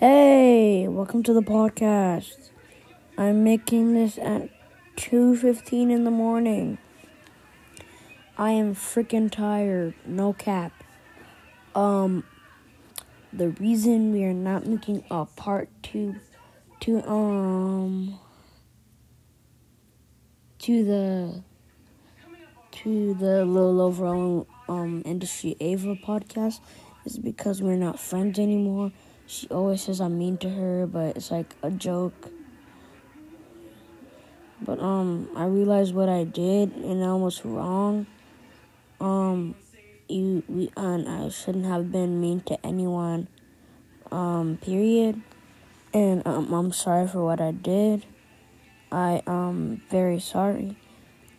Hey, welcome to the podcast. I'm making this at 2:15 in the morning. I am freaking tired, no cap. Um the reason we are not making a part 2 to um to the to the Little Overall um Industry Ava podcast is because we're not friends anymore. She always says I'm mean to her, but it's like a joke. But um, I realized what I did and I was wrong. Um, you we and I shouldn't have been mean to anyone. Um, period. And um, I'm sorry for what I did. I um very sorry.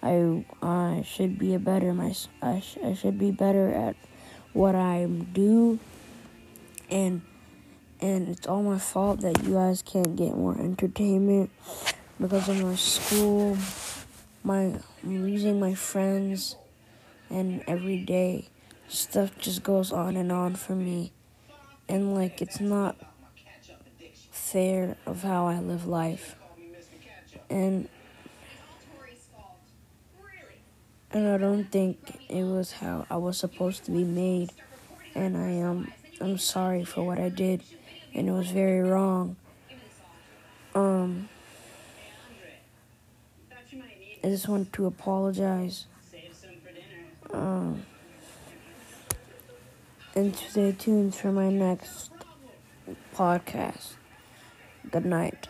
I I should be a better my I, sh- I should be better at what I do and and it's all my fault that you guys can't get more entertainment because of my school, my losing my friends, and every day stuff just goes on and on for me, and like it's not fair of how I live life, and and I don't think it was how I was supposed to be made, and I am I'm sorry for what I did and it was very wrong. Um, I just want to apologize. Um, and stay tuned for my next podcast. Good night.